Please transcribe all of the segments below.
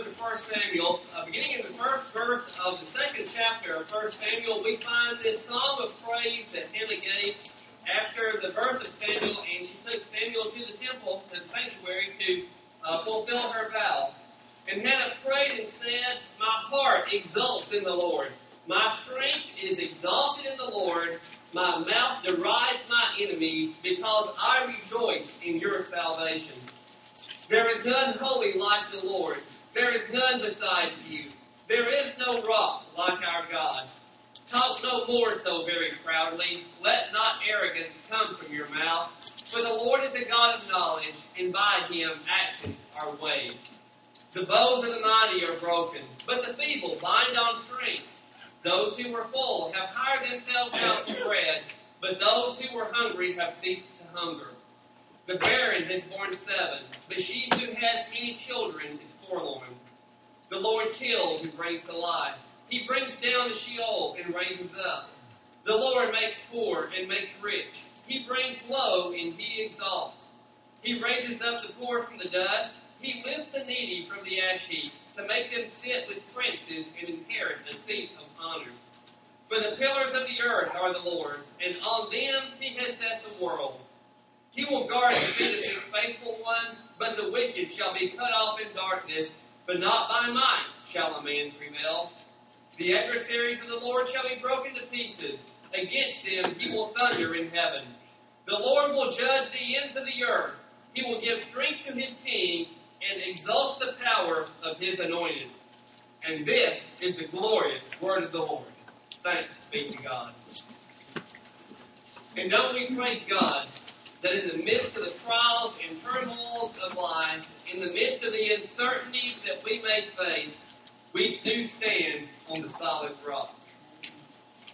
book of 1 Samuel, uh, beginning in the first verse of the second chapter of 1 Samuel, we find this song of praise that Hannah gave after the birth of Samuel, and she took Samuel to the temple, to the sanctuary, to uh, fulfill her vow. And Hannah prayed and said, My heart exults in the Lord. My strength is exalted in the Lord. My mouth derides my enemies because I rejoice in your salvation. There is none holy like the Lord. There is none besides you. There is no rock like our God. Talk no more so very proudly. Let come from your mouth. For the Lord is a God of knowledge, and by him actions are weighed. The bows of the mighty are broken, but the feeble bind on strength. Those who were full have hired themselves out to bread, but those who were hungry have ceased to hunger. The barren has borne seven, but she who has many children is forlorn. The Lord kills and brings to life. He brings down to Sheol and raises up. The Lord makes poor and makes rich. He brings low and he exalts. He raises up the poor from the dust. He lifts the needy from the ash heap to make them sit with princes and inherit the seat of honors. For the pillars of the earth are the Lord's, and on them he has set the world. He will guard the feet of his faithful ones, but the wicked shall be cut off in darkness, but not by might shall a man prevail. The adversaries of the Lord shall be broken to pieces. Against them he will thunder in heaven. The Lord will judge the ends of the earth. He will give strength to his king and exalt the power of his anointed. And this is the glorious word of the Lord. Thanks be to God. And don't we praise God that in the midst of the trials and turmoils of life, in the midst of the uncertainties that we may face, we do stand on the solid rock.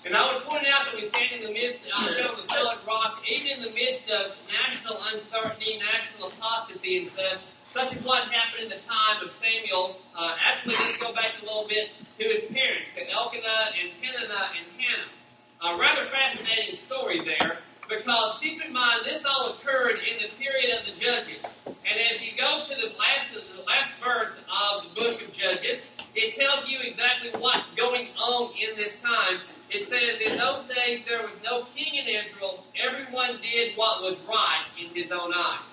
And I would point out that we stand in the midst of the solid rock, even in the midst of national uncertainty, national apostasy, and such, such as what happened in the time of Samuel. Uh, actually, let's go back a little bit to his parents, to Elkanah and Peninnah and Hannah. A rather fascinating story there, because keep in mind this all occurred in the period of the Judges. And as you go to the last the last verse of the book of Judges, it tells you exactly what's going on in this time. It says, In those days there was no king in Israel, everyone did what was right in his own eyes.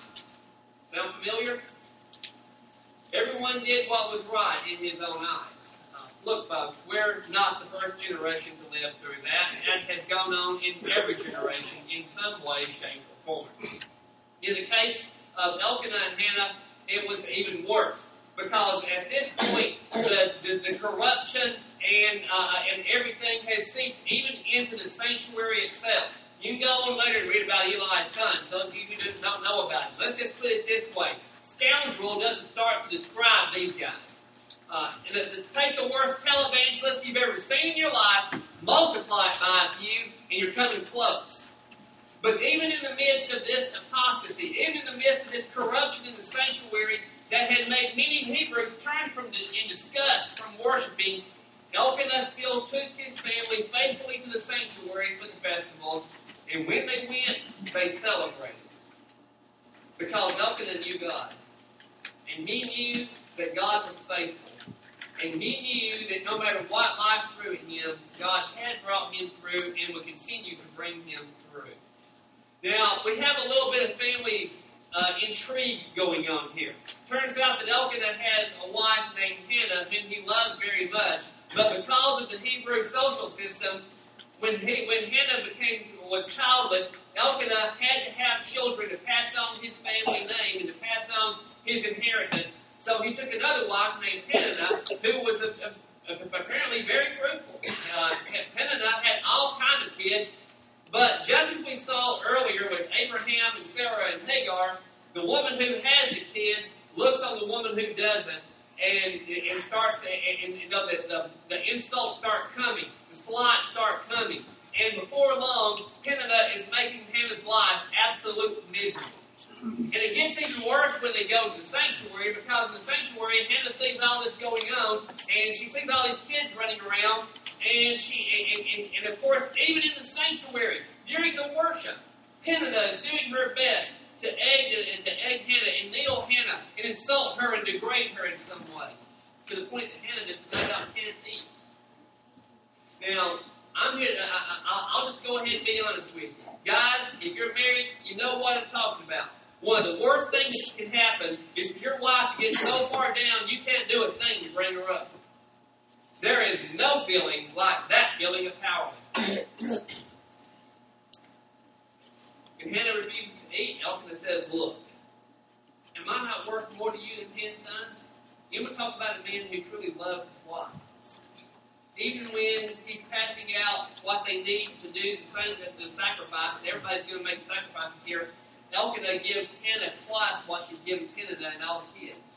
Sound familiar? Everyone did what was right in his own eyes. Uh, look, folks, we're not the first generation to live through that. That has gone on in every generation in some way, shape, or form. In the case of Elkanah and Hannah, it was even worse because at this point, the, the, the corruption and uh, and everything has seeped even into the sanctuary itself. You can go on later and read about Eli's son. Those of you who don't know about him. Let's just put it this way: scoundrel doesn't start to describe these guys. Uh, and the, the, take the worst televangelist you've ever seen in your life, multiply it by a few, and you're coming close. But even in the midst of this apostasy, even in the midst of this corruption in the sanctuary that had made many Hebrews turn from the, in disgust from worshiping, Elkanah took his family faithfully to the sanctuary for the festivals, and when they went, they celebrated. Because Elkanah knew God. And he knew that God was faithful. And he knew that no matter what life threw at him, God had brought him through and would continue to bring him through. Now, we have a little bit of family uh, intrigue going on here. Turns out that Elkanah has a wife named Hannah whom he loves very much, but because of the Hebrew social system, when he, when Hannah became was childless, Elkanah had to have children to pass on his family name and to pass on his inheritance. So he took another wife named Peninnah, who was a, a, a, apparently very fruitful. Uh, Peninnah had all kinds of kids, but just as we saw earlier with Abraham and Sarah and Hagar, the woman who has the kids looks on the woman who doesn't, and and starts and, and know, the, the, the insults start coming, the slights start coming, and before long, Peninnah is making Hannah's life absolute miserable. And it gets even worse when they go to the sanctuary because in the sanctuary, Hannah sees all this going on, and she sees all these kids running around, and she and, and, and of course, even in the sanctuary during the worship, Peninnah is doing her best to egg and to egg Hannah and needle Hannah and insult her and degrade her in some way. to the point that Hannah just no doubt can't eat. Now, I'm here. To, I, will just go ahead and be honest with you, guys. If you're married, you know what I'm talking about. One of the worst things that can happen is for your wife to get so far down you can't do a thing to bring her up. There is no feeling like that feeling of powerlessness. and Hannah refuses to eat. Elkanah says, "Look, am I not worth more to you than ten sons?" You want to talk about a man who truly loves his wife even when he's passing out what they need to do the the sacrifice, and everybody's going to make sacrifices here, Elkanah gives Hannah twice what she's given Peninnah and all the kids.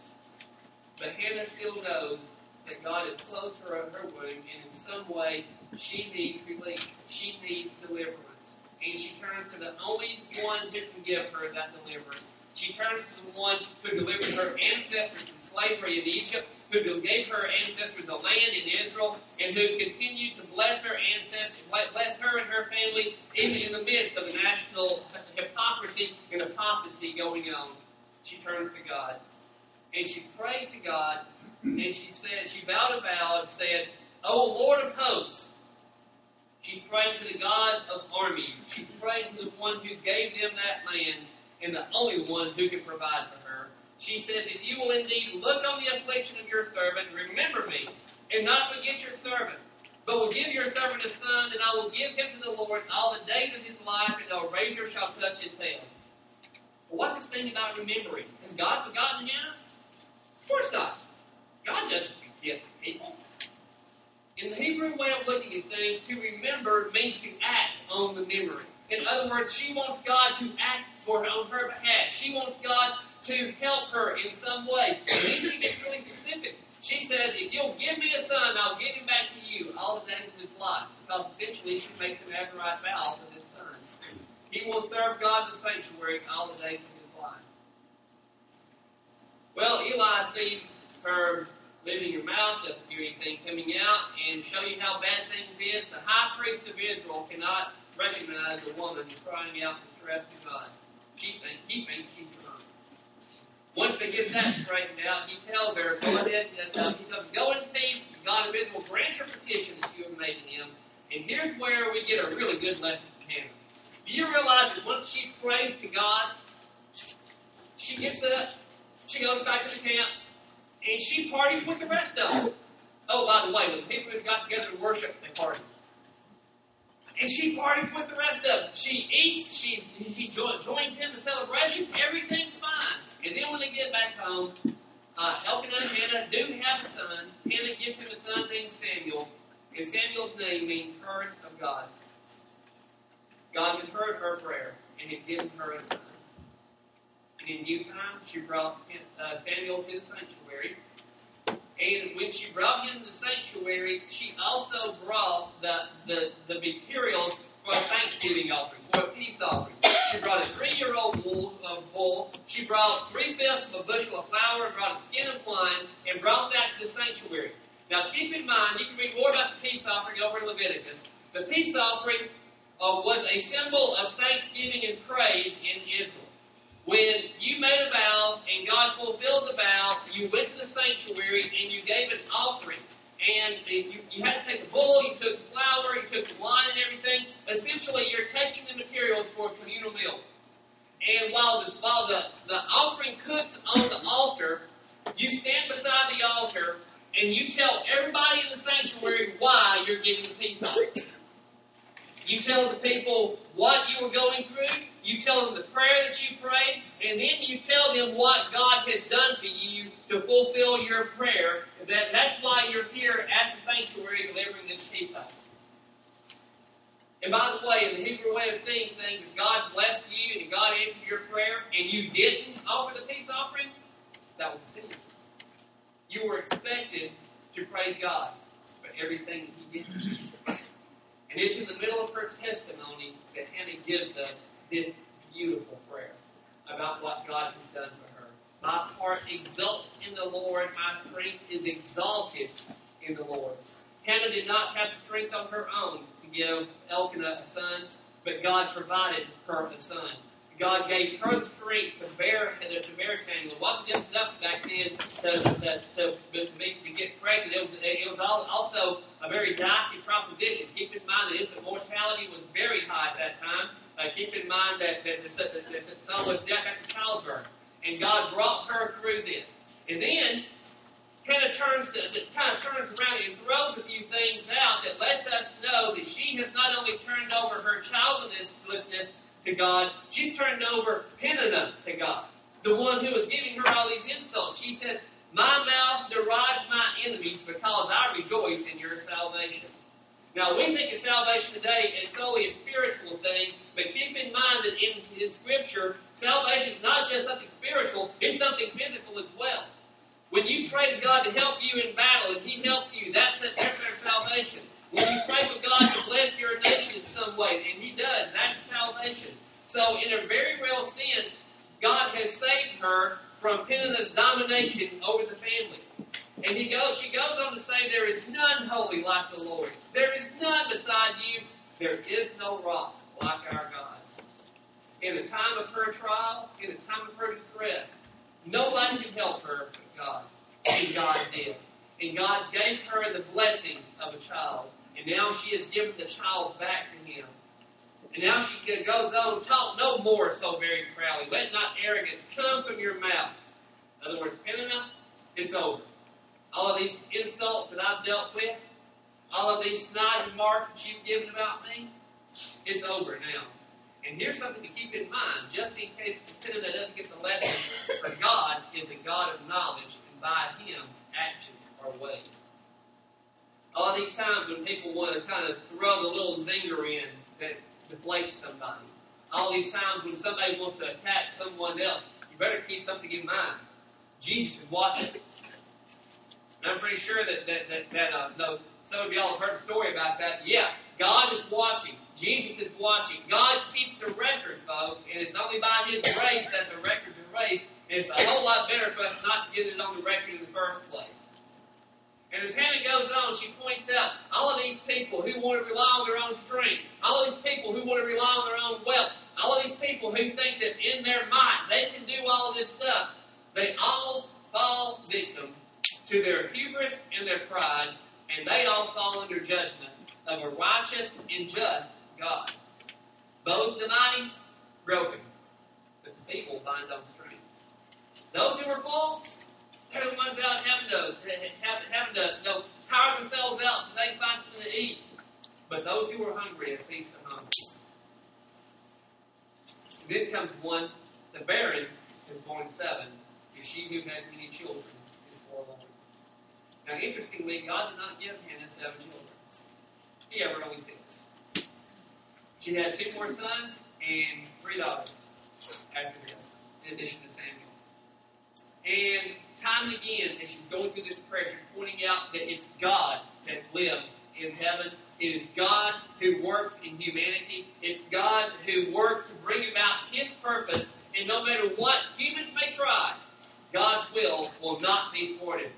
But Hannah still knows that God has closed her her womb, and in some way she needs relief. She needs deliverance. And she turns to the only one who can give her that deliverance. She turns to the one who delivered her ancestors from slavery in Egypt who gave her ancestors a land in Israel, and who continued to bless her ancestors, bless her and her family in, in the midst of the national hypocrisy and apostasy going on. She turns to God. And she prayed to God, and she said, she bowed a vow and said, O Lord of hosts, She's praying to the God of armies. She's praying to the one who gave them that land and the only one who can provide for her. She says, If you will indeed look on the affliction of your servant, remember me, and not forget your servant, but will give your servant a son, and I will give him to the Lord all the days of his life, and no razor shall touch his head. What's this thing about remembering? Has God forgotten him? Of course not. God doesn't forget people. In the Hebrew way of looking at things, to remember means to act on the memory. In other words, she wants God to act for her on her behalf. She wants God to help her in some way. And then she gets really specific. She says, if you'll give me a son, I'll give him back to you all the days of his life. Because essentially she makes an Nazarite vow to this son. He will serve God in the sanctuary all the days of his life. Well, Eli sees her moving her mouth, doesn't hear anything coming out, and show you how bad things is. The high priest of Israel cannot recognize a woman crying out distress to God. She thinks, he thinks she's drunk. Once they get that straightened out, he tells her, go ahead, uh, he says, go in peace, God of Israel, grant your petition that you have made to him. And here's where we get a really good lesson from Hannah. Do you realize that once she prays to God, she gets up, she goes back to the camp, and she parties with the rest of them. Oh, by the way, when the Hebrews got together to worship, they partied. And she parties with the rest of them. She eats, she, she joins in the celebration, everything's fine. And then when they get back home, uh, Elkanah and Hannah do have a son. Hannah gives him a son named Samuel, and Samuel's name means heard of God. God had heard her prayer, and had given her a son. In due time, she brought uh, Samuel to the sanctuary. And when she brought him to the sanctuary, she also brought the, the, the materials for a thanksgiving offering, for a peace offering. She brought a three-year-old bull, uh, bull. She brought three-fifths of a bushel of flour, and brought a skin of wine, and brought that to the sanctuary. Now keep in mind, you can read more about the peace offering over in Leviticus. The peace offering uh, was a symbol of thanksgiving and praise in Israel. When you made a vow and God fulfilled the vow, you went to the sanctuary and you gave an offering. And you, you had to take the bull, you took the flour, you took the wine and everything. Essentially, you're taking the materials for a communal meal. And while, this, while the, the offering cooks on the altar, you stand beside the altar and you tell everybody in the sanctuary why you're giving the peace offering. You tell the people what you were going through. You tell them the prayer that you prayed, and then you tell them what God has done for you to fulfill your prayer. That that's why you're here at the sanctuary delivering this peace offering. And by the way, in the Hebrew way of seeing things, if God blessed you and God answered your prayer and you didn't offer the peace offering, that was a sin. You were expected to praise God for everything He did. And it's in the middle of her testimony that Hannah gives us this beautiful prayer about what God has done for her. My heart exults in the Lord, my strength is exalted in the Lord. Hannah did not have strength on her own to give Elkanah a son, but God provided her a son. God gave her the strength to bear to bear Samuel. It wasn't just enough back then to, to, to, to get pregnant. It was it was also a very dicey proposition. Keep in mind that infant mortality was very high at that time. Uh, keep in mind that, that, that, that, that son was death after childbirth. And God brought her through this. And then kind of turns kind of turns around and throws a few things out that lets us know that she has not only turned over her childlessness to God, she's turned over Peninnah to God, the one who is giving her all these insults. She says, "My mouth derides my enemies because I rejoice in your salvation." Now we think of salvation today as solely a spiritual thing, but keep in mind that in, in Scripture, salvation is not just something spiritual; it's something physical as well. When you pray to God to help you in battle, and He helps you, that's, a, that's their salvation. When you pray for God to bless your nation in some way, and He does, that's salvation. So, in a very real sense, God has saved her from Peninnah's domination over the family. And he goes, she goes on to say, There is none holy like the Lord. There is none beside you. There is no rock like our God. In the time of her trial, in the time of her distress, Nobody could help her but God. And God did. And God gave her the blessing of a child. And now she has given the child back to him. And now she goes on, talk no more so very proudly. Let not arrogance come from your mouth. In other words, Peninnah, it's over. All of these insults that I've dealt with, all of these snide remarks that you've given about me, it's over now. And here's something to keep in mind, just in case the Peninnah doesn't get the lesson, for God is a God of knowledge, and by Him, actions are weighed. All these times when people want to kind of throw the little zinger in that deflates somebody. All these times when somebody wants to attack someone else, you better keep something in mind. Jesus is watching. I'm pretty sure that that that, that uh, some of y'all have heard a story about that. Yeah, God is watching. Jesus is watching. God keeps the record, folks, and it's only by His grace that the records are raised. It's a whole lot better for us not to get it on the record in the first place. And as Hannah goes on, she points out all of these people who want to rely on their own strength, all of these people who want to rely on their own wealth, all of these people who think that in their mind they can do all this stuff, they all fall victim to their hubris and their pride, and they all fall under judgment of a righteous and just God. Those denying, broken. But the people find on strength. Those who are full, they're the ones out having to, having to you know, power themselves out so they can find something to eat. But those who are hungry have ceased to hunger. Then comes one, the barren is born seven, and she who has many children is forlorn. Now, interestingly, God did not give Hannah seven children. He ever only six. She had two more sons and three daughters after this, in addition to Samuel. And time and again, as she's going through this prayer, she's pointing out that it's God that lives in heaven. It is God who works in humanity. It's God who works to bring about His purpose. And no matter what humans may try, God's will will not be thwarted.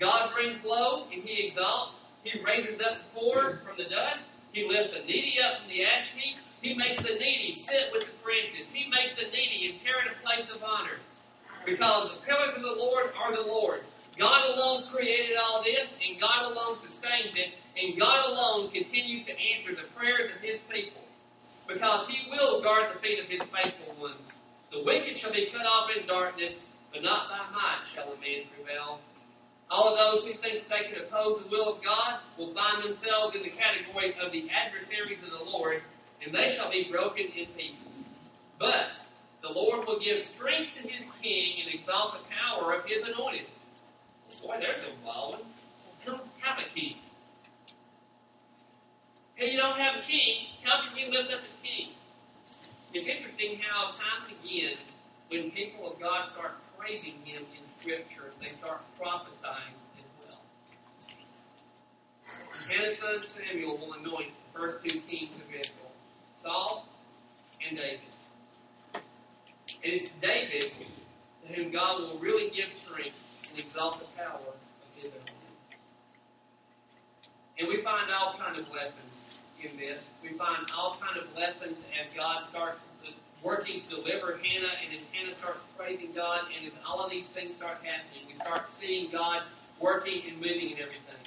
God brings low and He exalts. He raises up the poor from the dust. He lifts the needy up from the ash heap. He makes the needy sit with the princes. He makes the needy inherit a place of honor. Because the pillars of the Lord are the Lord's. God alone created all this, and God alone sustains it, and God alone continues to answer the prayers of His people. Because He will guard the feet of His faithful ones. The wicked shall be cut off in darkness, but not by might shall a man prevail. All of those who think they can oppose the will of God will find themselves in the category of the adversaries of the Lord, and they shall be broken in pieces. But the Lord will give strength to his king and exalt the power of his anointed. Boy, there's a wild one. don't have a king. Hey, you don't have a king. How can you lift up his king? It's interesting how time and again, when people of God start praising him in Scripture, they start prophesying as well. Hannah's son Samuel will anoint the first two kings of Israel, Saul and David. And it's David to whom God will really give strength and exalt the power of his anointing. And we find all kind of lessons in this. We find all kind of lessons as God starts working to deliver Hannah, and as Hannah starts praising God, and as all of these things start happening, we start seeing God working and moving and everything.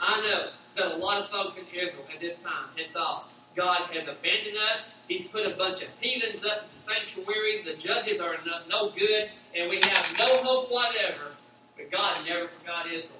I know that a lot of folks in Israel at this time had thought God has abandoned us. He's put a bunch of heathens up in the sanctuary. The judges are no, no good, and we have no hope whatever. But God never forgot Israel.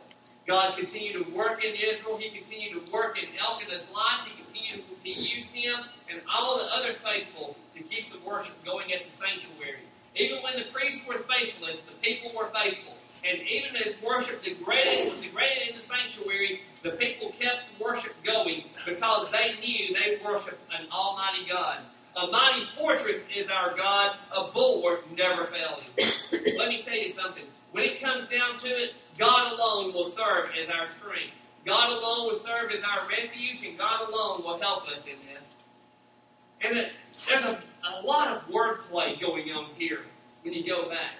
God continued to work in Israel. He continued to work in Elkanah's life. He continued to use him and all the other faithful to keep the worship going at the sanctuary. Even when the priests were faithless, the people were faithful. And even as worship degraded, was degraded in the sanctuary, the people kept worship going because they knew they worshiped an almighty God. A mighty fortress is our God, a bulwark never failing. Let me tell you something. When it comes down to it, God alone will serve as our strength. God alone will serve as our refuge, and God alone will help us in this. And it, there's a, a lot of wordplay going on here when you go back.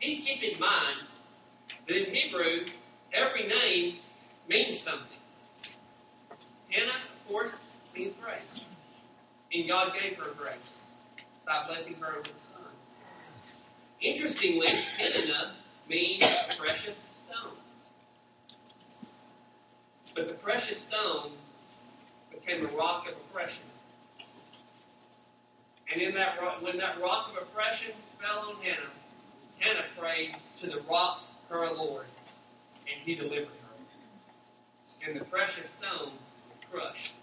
Please keep in mind that in Hebrew, every name means something. Hannah, of course, means grace. And God gave her grace by blessing her with a son. Interestingly, Hannah means precious stone. But the precious stone became a rock of oppression. And in that when that rock of oppression fell on Hannah, Hannah prayed to the rock, her Lord, and he delivered her. And the precious stone was crushed.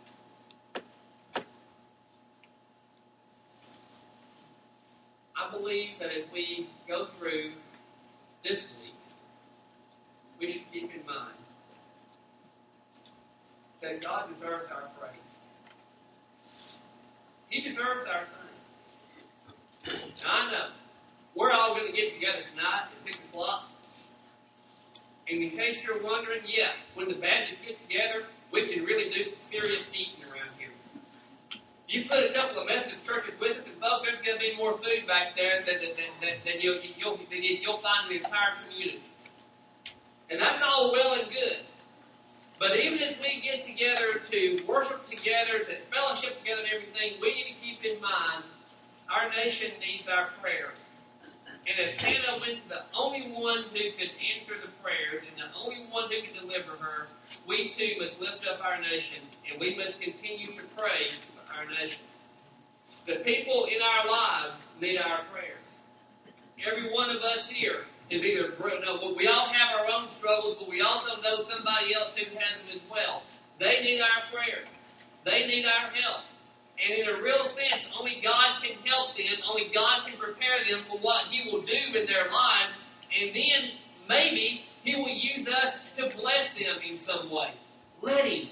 I believe that as we go through this week, we should keep in mind that God deserves our praise. He deserves our thanks. I know we're all going to get together tonight at 6 o'clock. And in case you're wondering, yeah, when the Baptists get together, we can really do some serious eating around here. You put a couple of Methodist churches with us, and folks, there's going to be more food back there than, than, than, than you'll, you'll, you'll find in the entire community. And that's all well and good. But even as we get together to worship together, to fellowship together and everything, we need to keep in mind our nation needs our prayers. And as Hannah was the only one who could answer the prayers and the only one who could deliver her, we too must lift up our nation and we must continue to pray for our nation. The people in our lives need our prayers. Every one of us here is either, no, we all have our own struggles, but we also know somebody else who has them as well. They need our prayers. They need our help. And in a real sense, only God can help them. Only God can prepare them for what He will do in their lives. And then maybe He will use us to bless them in some way. Let Him.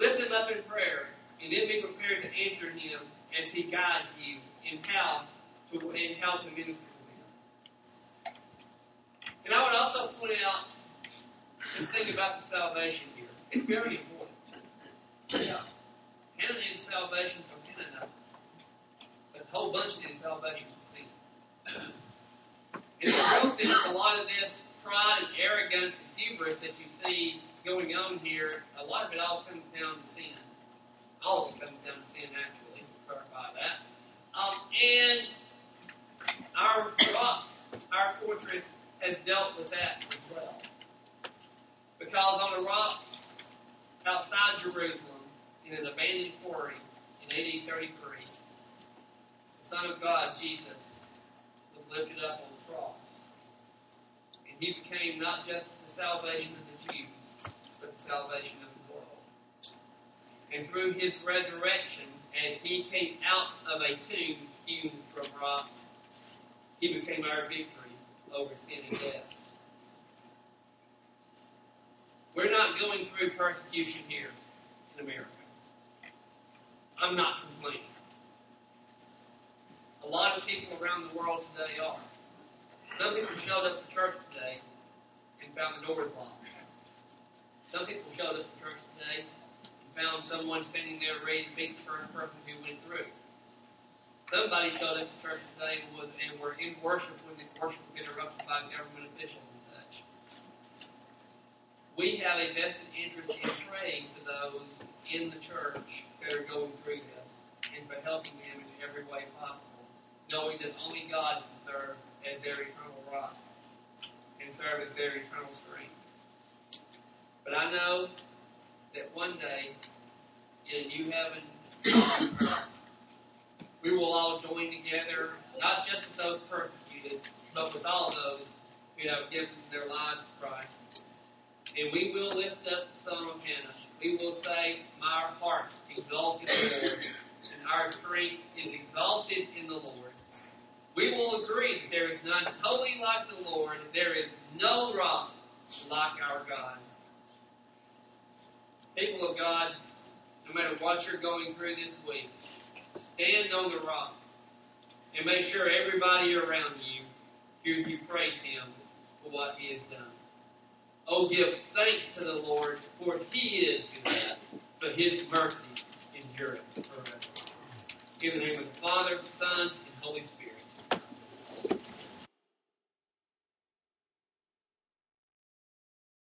Lift them up in prayer, and then be prepared to answer Him as He guides you in how to in how to minister to them. And I would also point out this thing about the salvation here. It's very important. Yeah. Hannah needed salvation from Hannah, but a whole bunch needed salvation from sin. In the real sense, a lot of this pride and arrogance and hubris that you see going on here, a lot of it all comes down to sin. All of it comes down to sin, actually. Clarify that. Um, and our rock, our fortress, has dealt with that as well. Because on a rock outside Jerusalem, in an abandoned quarry in AD 33, the Son of God, Jesus, was lifted up on the cross. And he became not just the salvation of the Jews, but the salvation of the world. And through his resurrection, as he came out of a tomb hewn from rock, he became our victory over sin and death. We're not going through persecution here in America. I'm not complaining. A lot of people around the world today are. Some people showed up to church today and found the doors locked. Some people showed up to church today and found someone standing there ready to meet the first person who went through. Somebody showed up to church today and, was, and were in worship when the worship was interrupted by government officials and such. We have a vested interest in praying for those in the church that are going through this. and for helping them in every way possible, knowing that only God can serve as their eternal rock and serve as their eternal strength. But I know that one day in New Heaven, we will all join together, not just with those persecuted, but with all those who have given their lives to Christ. And we will lift up the Son of Hannah. We will say, My heart exalted the Lord, and our strength is exalted in the Lord. We will agree that there is none holy like the Lord, there is no rock like our God. People of God, no matter what you're going through this week, stand on the rock and make sure everybody around you hears you praise Him for what He has done. Oh, give thanks to the Lord, for He is good, for His mercy endureth forever. In the name of the Father, Son, and Holy Spirit.